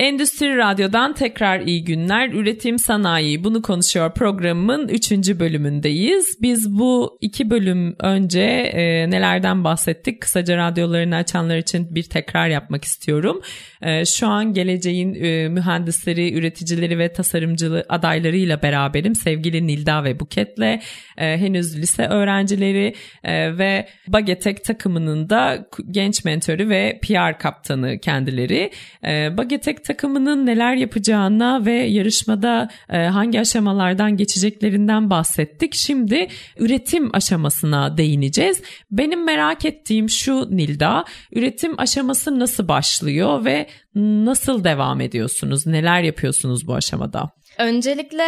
Endüstri Radyo'dan tekrar iyi günler. Üretim Sanayi Bunu Konuşuyor programımın 3. bölümündeyiz. Biz bu iki bölüm önce e, nelerden bahsettik? Kısaca radyolarını açanlar için bir tekrar yapmak istiyorum. E, şu an geleceğin e, mühendisleri, üreticileri ve tasarımcı adaylarıyla beraberim. Sevgili Nilda ve Buket'le e, henüz lise öğrencileri e, ve Bagetek takımının da genç mentörü ve PR kaptanı kendileri. E, Bagetek takımının neler yapacağına ve yarışmada e, hangi aşamalardan geçeceklerinden bahsettik. Şimdi üretim aşamasına değineceğiz. Benim merak ettiğim şu Nilda, üretim aşaması nasıl başlıyor ve nasıl devam ediyorsunuz? Neler yapıyorsunuz bu aşamada? Öncelikle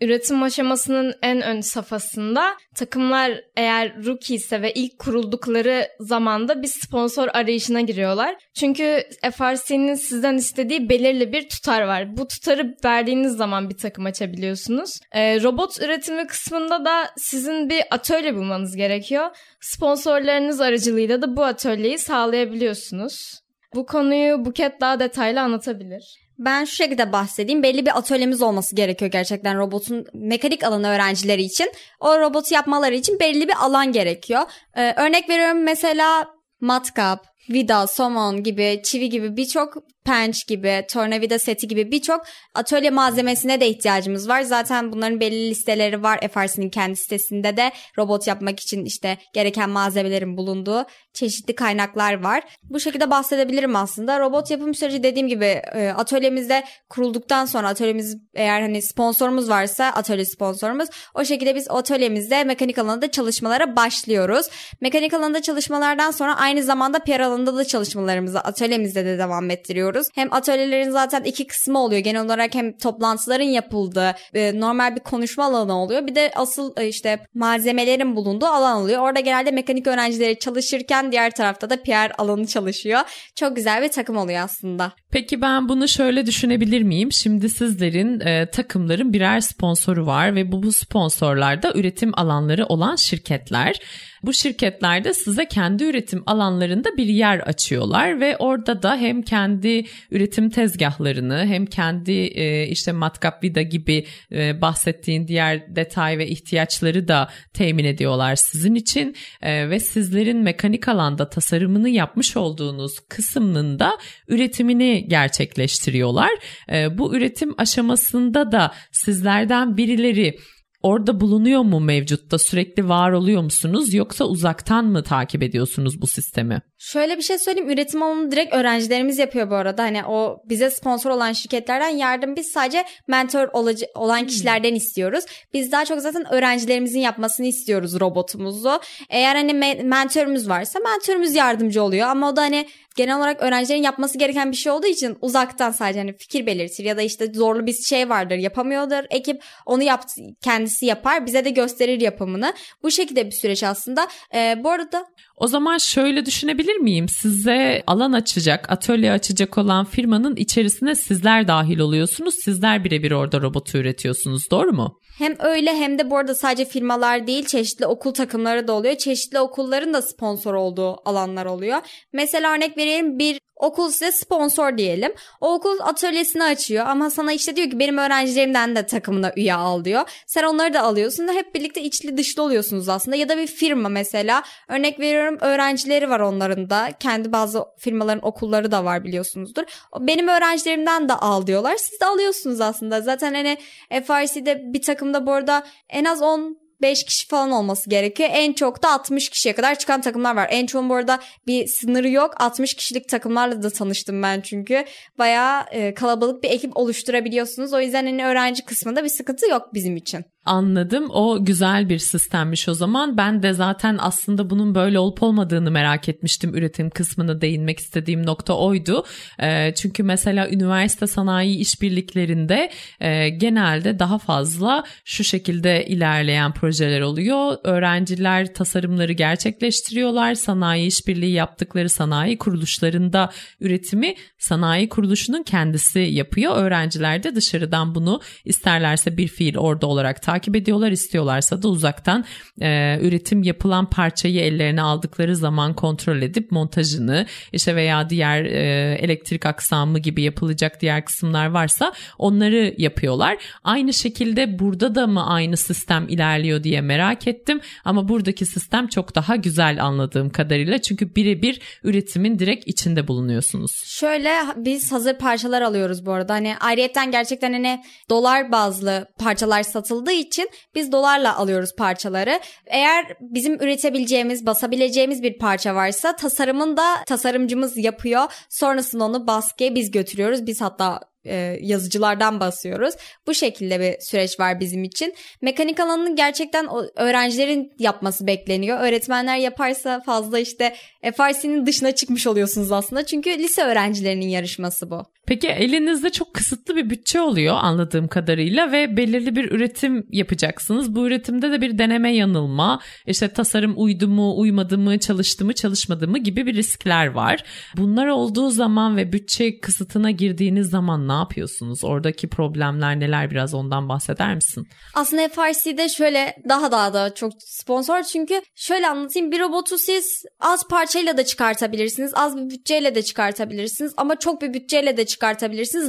üretim aşamasının en ön safhasında takımlar eğer rookie ise ve ilk kuruldukları zamanda bir sponsor arayışına giriyorlar. Çünkü FRC'nin sizden istediği belirli bir tutar var. Bu tutarı verdiğiniz zaman bir takım açabiliyorsunuz. Ee, robot üretimi kısmında da sizin bir atölye bulmanız gerekiyor. Sponsorlarınız aracılığıyla da bu atölyeyi sağlayabiliyorsunuz. Bu konuyu Buket daha detaylı anlatabilir. Ben şu şekilde bahsedeyim. Belli bir atölyemiz olması gerekiyor gerçekten robotun mekanik alanı öğrencileri için. O robotu yapmaları için belli bir alan gerekiyor. Ee, örnek veriyorum mesela matkap, vida, somon gibi, çivi gibi birçok penç gibi, tornavida seti gibi birçok atölye malzemesine de ihtiyacımız var. Zaten bunların belli listeleri var FRC'nin kendi sitesinde de robot yapmak için işte gereken malzemelerin bulunduğu çeşitli kaynaklar var. Bu şekilde bahsedebilirim aslında. Robot yapım süreci dediğim gibi e, atölyemizde kurulduktan sonra atölyemiz eğer hani sponsorumuz varsa atölye sponsorumuz o şekilde biz atölyemizde mekanik alanında çalışmalara başlıyoruz. Mekanik alanında çalışmalardan sonra aynı zamanda PR alanında da çalışmalarımızı atölyemizde de devam ettiriyoruz. Hem atölyelerin zaten iki kısmı oluyor. Genel olarak hem toplantıların yapıldığı e, normal bir konuşma alanı oluyor. Bir de asıl e, işte malzemelerin bulunduğu alan oluyor. Orada genelde mekanik öğrencileri çalışırken diğer tarafta da PR alanı çalışıyor. Çok güzel bir takım oluyor aslında. Peki ben bunu şöyle düşünebilir miyim? Şimdi sizlerin e, takımların birer sponsoru var ve bu, bu sponsorlar da üretim alanları olan şirketler. Bu şirketlerde size kendi üretim alanlarında bir yer açıyorlar ve orada da hem kendi üretim tezgahlarını hem kendi e, işte matkap vida gibi e, bahsettiğin diğer detay ve ihtiyaçları da temin ediyorlar sizin için e, ve sizlerin mekanik alanda tasarımını yapmış olduğunuz kısmının da üretimini gerçekleştiriyorlar. E, bu üretim aşamasında da sizlerden birileri orada bulunuyor mu mevcutta? Sürekli var oluyor musunuz yoksa uzaktan mı takip ediyorsunuz bu sistemi? Şöyle bir şey söyleyeyim. Üretim alanını direkt öğrencilerimiz yapıyor bu arada. Hani o bize sponsor olan şirketlerden yardım biz sadece mentor olan hmm. kişilerden istiyoruz. Biz daha çok zaten öğrencilerimizin yapmasını istiyoruz robotumuzu. Eğer hani me- mentörümüz varsa mentörümüz yardımcı oluyor ama o da hani genel olarak öğrencilerin yapması gereken bir şey olduğu için uzaktan sadece hani fikir belirtir ya da işte zorlu bir şey vardır yapamıyordur ekip onu yap kendisi yapar bize de gösterir yapımını bu şekilde bir süreç aslında ee, bu arada o zaman şöyle düşünebilir miyim? Size alan açacak, atölye açacak olan firmanın içerisine sizler dahil oluyorsunuz. Sizler birebir orada robotu üretiyorsunuz. Doğru mu? Hem öyle hem de bu arada sadece firmalar değil çeşitli okul takımları da oluyor. Çeşitli okulların da sponsor olduğu alanlar oluyor. Mesela örnek vereyim bir okul size sponsor diyelim. O okul atölyesini açıyor ama sana işte diyor ki benim öğrencilerimden de takımına üye al diyor. Sen onları da alıyorsun da hep birlikte içli dışlı oluyorsunuz aslında. Ya da bir firma mesela örnek veriyorum öğrencileri var onların da. Kendi bazı firmaların okulları da var biliyorsunuzdur. Benim öğrencilerimden de al diyorlar. Siz de alıyorsunuz aslında. Zaten hani FRC'de bir takımda bu arada en az 10 5 kişi falan olması gerekiyor. En çok da 60 kişiye kadar çıkan takımlar var. En çoğun bu arada bir sınırı yok. 60 kişilik takımlarla da tanıştım ben çünkü. Bayağı e, kalabalık bir ekip oluşturabiliyorsunuz. O yüzden hani öğrenci kısmında bir sıkıntı yok bizim için. Anladım. O güzel bir sistemmiş o zaman. Ben de zaten aslında bunun böyle olup olmadığını merak etmiştim. Üretim kısmını değinmek istediğim nokta oydu. E, çünkü mesela üniversite sanayi işbirliklerinde e, genelde daha fazla şu şekilde ilerleyen projeler oluyor. Öğrenciler tasarımları gerçekleştiriyorlar. Sanayi işbirliği yaptıkları sanayi kuruluşlarında üretimi sanayi kuruluşunun kendisi yapıyor. Öğrenciler de dışarıdan bunu isterlerse bir fiil orada olarak takip ediyorlar. istiyorlarsa da uzaktan e, üretim yapılan parçayı ellerine aldıkları zaman kontrol edip montajını işte veya diğer e, elektrik aksamı gibi yapılacak diğer kısımlar varsa onları yapıyorlar. Aynı şekilde burada da mı aynı sistem ilerliyor diye merak ettim ama buradaki sistem çok daha güzel anladığım kadarıyla çünkü birebir üretimin direkt içinde bulunuyorsunuz. Şöyle biz hazır parçalar alıyoruz bu arada. Hani ayrıyetten gerçekten hani dolar bazlı parçalar satıldığı için biz dolarla alıyoruz parçaları. Eğer bizim üretebileceğimiz, basabileceğimiz bir parça varsa tasarımın da tasarımcımız yapıyor. Sonrasında onu baskıya biz götürüyoruz. Biz hatta e, yazıcılardan basıyoruz. Bu şekilde bir süreç var bizim için. Mekanik alanının gerçekten öğrencilerin yapması bekleniyor. Öğretmenler yaparsa fazla işte FRC'nin dışına çıkmış oluyorsunuz aslında. Çünkü lise öğrencilerinin yarışması bu. Peki elinizde çok kısıtlı bir bütçe oluyor anladığım kadarıyla ve belirli bir üretim yapacaksınız. Bu üretimde de bir deneme yanılma, işte tasarım uydu mu, uymadı mı, çalıştı mı, çalışmadı mı gibi bir riskler var. Bunlar olduğu zaman ve bütçe kısıtına girdiğiniz zaman ne yapıyorsunuz? Oradaki problemler neler biraz ondan bahseder misin? Aslında FRC'de şöyle daha daha da çok sponsor çünkü şöyle anlatayım bir robotu siz az parçayla da çıkartabilirsiniz, az bir bütçeyle de çıkartabilirsiniz ama çok bir bütçeyle de çıkartabilirsiniz.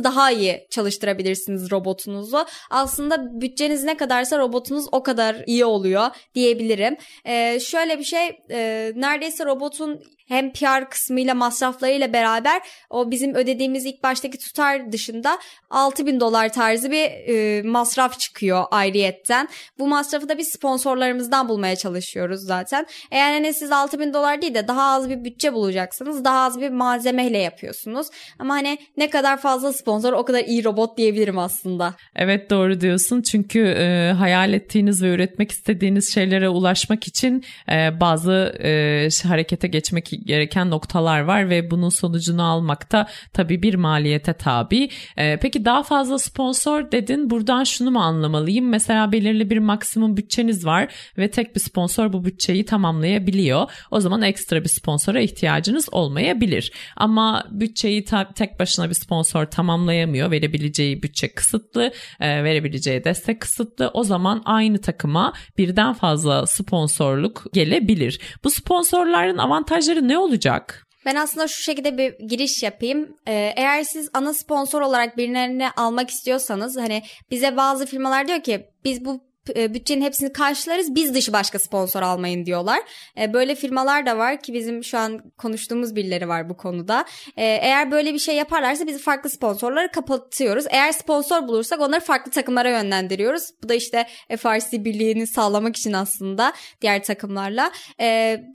Daha iyi çalıştırabilirsiniz robotunuzu. Aslında bütçeniz ne kadarsa robotunuz o kadar iyi oluyor diyebilirim. Ee, şöyle bir şey e, neredeyse robotun hem PR kısmıyla masraflarıyla beraber o bizim ödediğimiz ilk baştaki tutar dışında 6000 dolar tarzı bir e, masraf çıkıyor ayrıyetten. Bu masrafı da biz sponsorlarımızdan bulmaya çalışıyoruz zaten. Eğer hani siz 6000 dolar değil de daha az bir bütçe bulacaksınız daha az bir malzemeyle yapıyorsunuz. Ama hani ne kadar fazla sponsor o kadar iyi robot diyebilirim aslında. Evet doğru diyorsun çünkü e, hayal ettiğiniz ve üretmek istediğiniz şeylere ulaşmak için e, bazı e, harekete geçmek gereken noktalar var ve bunun sonucunu almakta tabii bir maliyete tabi. Ee, peki daha fazla sponsor dedin. Buradan şunu mu anlamalıyım? Mesela belirli bir maksimum bütçeniz var ve tek bir sponsor bu bütçeyi tamamlayabiliyor. O zaman ekstra bir sponsora ihtiyacınız olmayabilir. Ama bütçeyi ta- tek başına bir sponsor tamamlayamıyor. Verebileceği bütçe kısıtlı, e, verebileceği destek kısıtlı. O zaman aynı takıma birden fazla sponsorluk gelebilir. Bu sponsorların avantajları ne olacak? Ben aslında şu şekilde bir giriş yapayım. Ee, eğer siz ana sponsor olarak birilerini almak istiyorsanız hani bize bazı firmalar diyor ki biz bu e, bütçenin hepsini karşılarız biz dışı başka sponsor almayın diyorlar. E, böyle firmalar da var ki bizim şu an konuştuğumuz birileri var bu konuda. E, eğer böyle bir şey yaparlarsa biz farklı sponsorları kapatıyoruz. Eğer sponsor bulursak onları farklı takımlara yönlendiriyoruz. Bu da işte FRC birliğini sağlamak için aslında diğer takımlarla.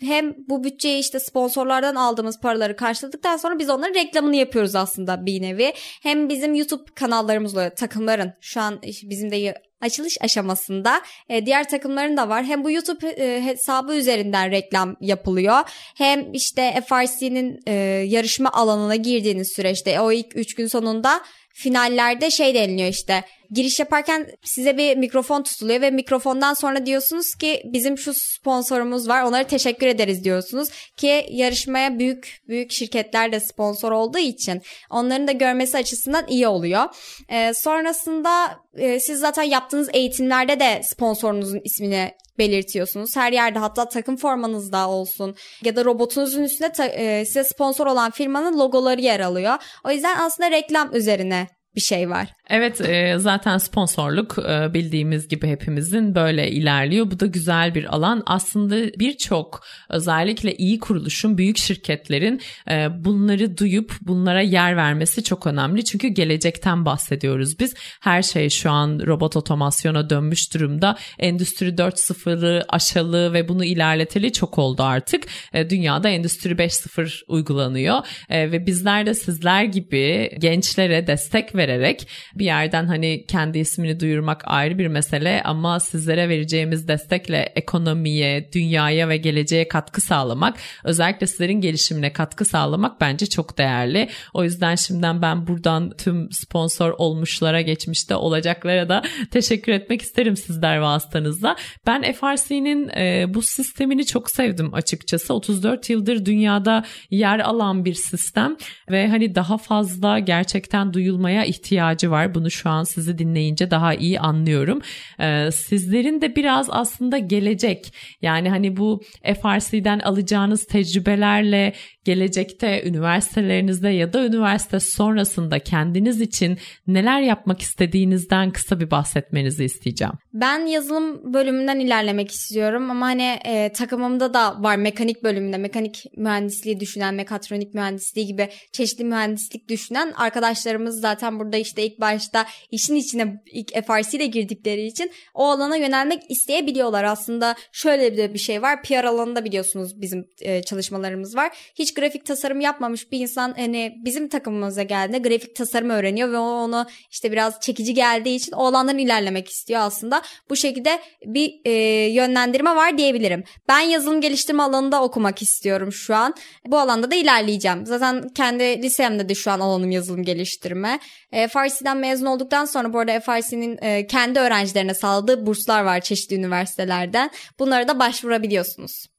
Hem bu bütçeyi işte sponsorlardan aldığımız paraları karşıladıktan sonra biz onların reklamını yapıyoruz aslında bir nevi. Hem bizim YouTube kanallarımızla takımların şu an bizim de açılış aşamasında e, diğer takımların da var. Hem bu YouTube e, hesabı üzerinden reklam yapılıyor. Hem işte FRC'nin e, yarışma alanına girdiğiniz süreçte o ilk 3 gün sonunda finallerde şey deniliyor işte giriş yaparken size bir mikrofon tutuluyor ve mikrofondan sonra diyorsunuz ki bizim şu sponsorumuz var onlara teşekkür ederiz diyorsunuz ki yarışmaya büyük büyük şirketler de sponsor olduğu için onların da görmesi açısından iyi oluyor. Ee, sonrasında e, siz zaten yaptığınız eğitimlerde de sponsorunuzun ismini belirtiyorsunuz. Her yerde hatta takım formanızda olsun ya da robotunuzun üstünde ta- e, size sponsor olan firmanın logoları yer alıyor. O yüzden aslında reklam üzerine bir şey var. Evet e, zaten sponsorluk e, bildiğimiz gibi hepimizin böyle ilerliyor. Bu da güzel bir alan. Aslında birçok özellikle iyi kuruluşun, büyük şirketlerin e, bunları duyup bunlara yer vermesi çok önemli. Çünkü gelecekten bahsediyoruz biz. Her şey şu an robot otomasyona dönmüş durumda. Endüstri 4.0'ı aşalı ve bunu ilerleteli çok oldu artık. Dünyada Endüstri 5.0 uygulanıyor ve bizler de sizler gibi gençlere destek vererek bir yerden hani kendi ismini duyurmak ayrı bir mesele ama sizlere vereceğimiz destekle ekonomiye, dünyaya ve geleceğe katkı sağlamak, özellikle sizlerin gelişimine katkı sağlamak bence çok değerli. O yüzden şimdiden ben buradan tüm sponsor olmuşlara geçmişte olacaklara da [LAUGHS] teşekkür etmek isterim sizler vasıtanızla. Ben FRC'nin e, bu sistemini çok sevdim açıkçası. 34 yıldır dünyada yer alan bir sistem ve hani daha fazla gerçekten duyulmaya ihtiyacı var bunu şu an sizi dinleyince daha iyi anlıyorum. Ee, sizlerin de biraz aslında gelecek yani hani bu FRC'den alacağınız tecrübelerle gelecekte üniversitelerinizde ya da üniversite sonrasında kendiniz için neler yapmak istediğinizden kısa bir bahsetmenizi isteyeceğim. Ben yazılım bölümünden ilerlemek istiyorum ama hani e, takımımda da var mekanik bölümünde mekanik mühendisliği düşünen, mekatronik mühendisliği gibi çeşitli mühendislik düşünen arkadaşlarımız zaten burada işte ilk başta işin içine ilk FRC ile girdikleri için o alana yönelmek isteyebiliyorlar. Aslında şöyle bir, şey var. PR alanında biliyorsunuz bizim e, çalışmalarımız var. Hiç grafik tasarım yapmamış bir insan hani bizim takımımıza geldiğinde grafik tasarım öğreniyor ve onu işte biraz çekici geldiği için o alandan ilerlemek istiyor aslında. Bu şekilde bir e, yönlendirme var diyebilirim. Ben yazılım geliştirme alanında okumak istiyorum şu an. Bu alanda da ilerleyeceğim. Zaten kendi lisemde de şu an alanım yazılım geliştirme. E, Farsi'den mezun olduktan sonra bu arada FRC'nin e, kendi öğrencilerine sağladığı burslar var çeşitli üniversitelerden. Bunlara da başvurabiliyorsunuz.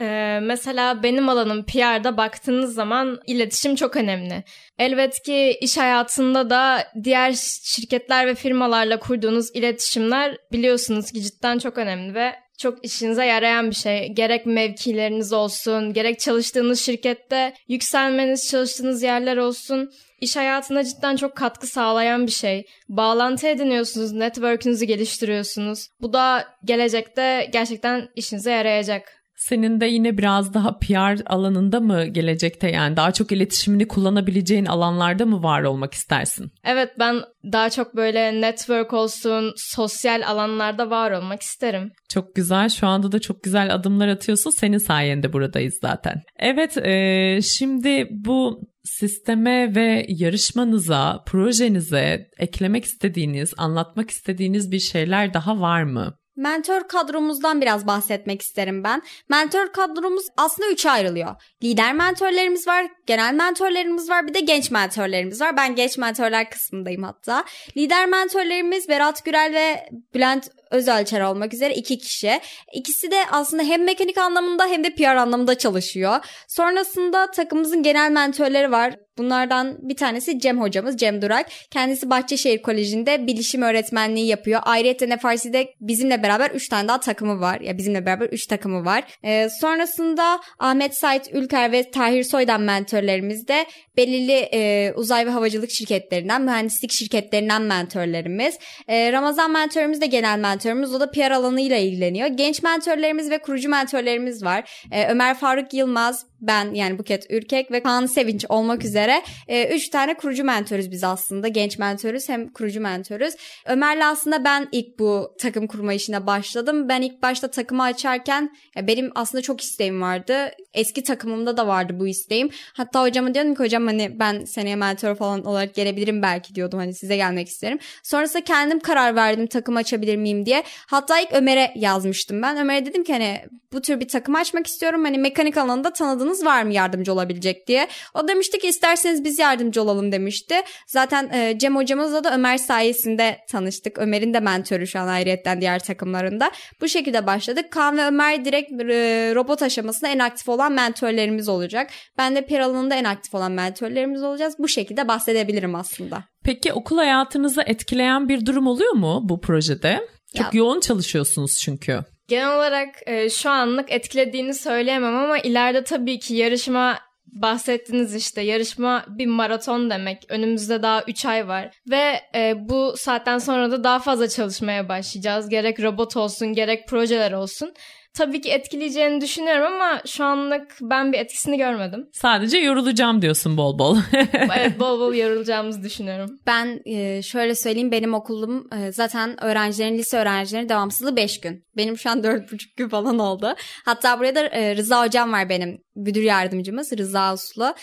Ee, mesela benim alanım PR'da baktığınız zaman iletişim çok önemli. Elbet ki iş hayatında da diğer şirketler ve firmalarla kurduğunuz iletişimler biliyorsunuz ki cidden çok önemli ve çok işinize yarayan bir şey. Gerek mevkileriniz olsun, gerek çalıştığınız şirkette yükselmeniz, çalıştığınız yerler olsun. İş hayatına cidden çok katkı sağlayan bir şey. Bağlantı ediniyorsunuz, network'ünüzü geliştiriyorsunuz. Bu da gelecekte gerçekten işinize yarayacak. Senin de yine biraz daha PR alanında mı gelecekte yani daha çok iletişimini kullanabileceğin alanlarda mı var olmak istersin? Evet ben daha çok böyle network olsun, sosyal alanlarda var olmak isterim. Çok güzel. Şu anda da çok güzel adımlar atıyorsun. Senin sayende buradayız zaten. Evet, e, şimdi bu sisteme ve yarışmanıza, projenize eklemek istediğiniz, anlatmak istediğiniz bir şeyler daha var mı? Mentor kadromuzdan biraz bahsetmek isterim ben. Mentor kadromuz aslında üçe ayrılıyor. Lider mentorlarımız var, genel mentorlarımız var, bir de genç mentorlarımız var. Ben genç mentorlar kısmındayım hatta. Lider mentorlarımız Berat Gürel ve Bülent Özölçer olmak üzere iki kişi. İkisi de aslında hem mekanik anlamında hem de PR anlamında çalışıyor. Sonrasında takımımızın genel mentörleri var. Bunlardan bir tanesi Cem hocamız Cem Durak. Kendisi Bahçeşehir Koleji'nde bilişim öğretmenliği yapıyor. Ayrıca FRC'de bizimle beraber 3 tane daha takımı var. Ya bizimle beraber 3 takımı var. Ee, sonrasında Ahmet Sait Ülker ve Tahir Soydan mentörlerimiz de belirli e, uzay ve havacılık şirketlerinden, mühendislik şirketlerinden mentörlerimiz. E, Ramazan mentörümüz de genel mentörümüz. O da PR alanıyla ilgileniyor. Genç mentörlerimiz ve kurucu mentörlerimiz var. E, Ömer Faruk Yılmaz, ben yani Buket Ürkek ve Kaan Sevinç olmak üzere e, üç tane kurucu mentörüz biz aslında. Genç mentörüz hem kurucu mentörüz. Ömer'le aslında ben ilk bu takım kurma işine başladım. Ben ilk başta takımı açarken ya benim aslında çok isteğim vardı. Eski takımımda da vardı bu isteğim. Hatta hocama diyordum ki hocam hani ben seneye mentor falan olarak gelebilirim belki diyordum hani size gelmek isterim. Sonrasında kendim karar verdim takım açabilir miyim diye. Hatta ilk Ömer'e yazmıştım ben. Ömer'e dedim ki hani bu tür bir takım açmak istiyorum. Hani mekanik alanında tanıdığınız var mı yardımcı olabilecek diye. O demişti ki isterseniz biz yardımcı olalım demişti. Zaten e, Cem hocamızla da Ömer sayesinde tanıştık. Ömer'in de mentörü şu an ayrıyetten diğer takımlarında. Bu şekilde başladık. Kaan ve Ömer direkt e, robot aşamasında en aktif olan mentörlerimiz olacak. Ben de PR alanında en aktif olan mentörlerimiz olacağız. Bu şekilde bahsedebilirim aslında. Peki okul hayatınızı etkileyen bir durum oluyor mu bu projede? Çok ya, yoğun çalışıyorsunuz çünkü. Genel olarak e, şu anlık etkilediğini söyleyemem ama ileride tabii ki yarışma bahsettiniz işte yarışma bir maraton demek. Önümüzde daha 3 ay var ve e, bu saatten sonra da daha fazla çalışmaya başlayacağız. Gerek robot olsun gerek projeler olsun tabii ki etkileyeceğini düşünüyorum ama şu anlık ben bir etkisini görmedim. Sadece yorulacağım diyorsun bol bol. [LAUGHS] evet bol bol yorulacağımızı düşünüyorum. Ben e, şöyle söyleyeyim benim okulum e, zaten öğrencilerin lise öğrencilerin devamsızlığı 5 gün. Benim şu an 4,5 gün falan oldu. Hatta buraya da e, Rıza hocam var benim müdür yardımcımız Rıza Uslu.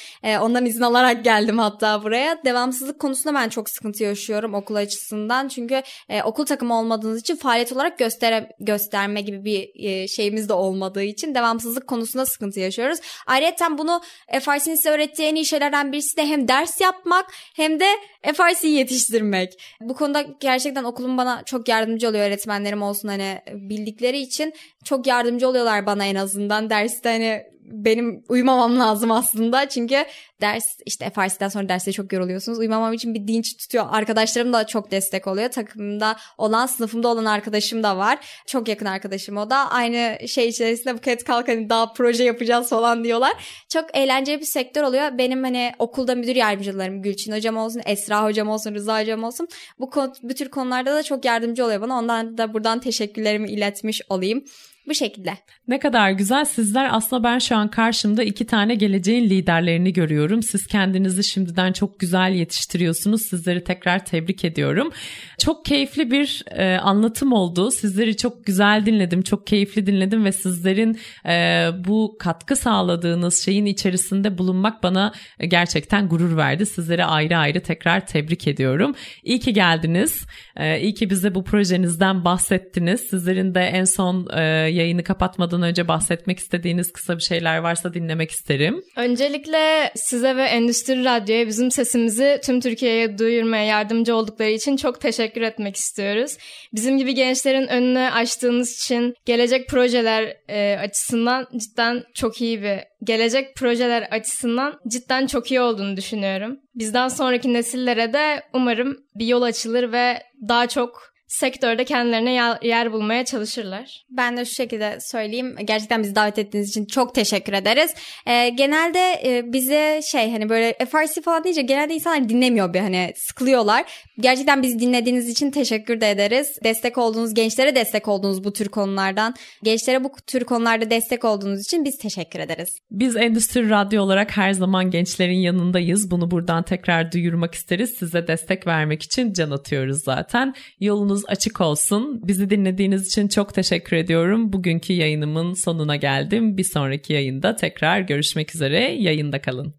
ondan izin alarak geldim hatta buraya. Devamsızlık konusunda ben çok sıkıntı yaşıyorum okul açısından. Çünkü okul takımı olmadığınız için faaliyet olarak göstere, gösterme gibi bir şey şeyimiz de olmadığı için devamsızlık konusunda sıkıntı yaşıyoruz. Ayrıca bunu FRC'nin size öğrettiği en iyi şeylerden birisi de hem ders yapmak hem de FRC'yi yetiştirmek. Bu konuda gerçekten okulum bana çok yardımcı oluyor öğretmenlerim olsun hani bildikleri için çok yardımcı oluyorlar bana en azından derste hani benim uyumamam lazım aslında. Çünkü ders işte FRC'den sonra derste çok yoruluyorsunuz. Uyumamam için bir dinç tutuyor. Arkadaşlarım da çok destek oluyor. Takımda olan, sınıfımda olan arkadaşım da var. Çok yakın arkadaşım o da. Aynı şey içerisinde Buket kalk hani daha proje yapacağız falan diyorlar. Çok eğlenceli bir sektör oluyor. Benim hani okulda müdür yardımcılarım Gülçin hocam olsun, Esra hocam olsun, Rıza hocam olsun. Bu, bu tür konularda da çok yardımcı oluyor bana. Ondan da buradan teşekkürlerimi iletmiş olayım. Bu şekilde. Ne kadar güzel. Sizler aslında ben şu an karşımda iki tane geleceğin liderlerini görüyorum. Siz kendinizi şimdiden çok güzel yetiştiriyorsunuz. Sizleri tekrar tebrik ediyorum. Çok keyifli bir e, anlatım oldu. Sizleri çok güzel dinledim. Çok keyifli dinledim ve sizlerin e, bu katkı sağladığınız şeyin içerisinde bulunmak bana gerçekten gurur verdi. Sizlere ayrı ayrı tekrar tebrik ediyorum. İyi ki geldiniz. E, iyi ki bize bu projenizden bahsettiniz. Sizlerin de en son e, yayını kapatmadan önce bahsetmek istediğiniz kısa bir şeyler varsa dinlemek isterim. Öncelikle size ve Endüstri Radyo'ya bizim sesimizi tüm Türkiye'ye duyurmaya yardımcı oldukları için çok teşekkür etmek istiyoruz. Bizim gibi gençlerin önünü açtığınız için gelecek projeler e, açısından cidden çok iyi bir gelecek projeler açısından cidden çok iyi olduğunu düşünüyorum. Bizden sonraki nesillere de umarım bir yol açılır ve daha çok sektörde kendilerine yer bulmaya çalışırlar. Ben de şu şekilde söyleyeyim. Gerçekten bizi davet ettiğiniz için çok teşekkür ederiz. Ee, genelde e, bize şey hani böyle FRC falan deyince genelde insanlar dinlemiyor bir hani sıkılıyorlar. Gerçekten bizi dinlediğiniz için teşekkür de ederiz. Destek olduğunuz, gençlere destek olduğunuz bu tür konulardan, gençlere bu tür konularda destek olduğunuz için biz teşekkür ederiz. Biz Endüstri Radyo olarak her zaman gençlerin yanındayız. Bunu buradan tekrar duyurmak isteriz. Size destek vermek için can atıyoruz zaten. Yolunuz yolunuz açık olsun. Bizi dinlediğiniz için çok teşekkür ediyorum. Bugünkü yayınımın sonuna geldim. Bir sonraki yayında tekrar görüşmek üzere. Yayında kalın.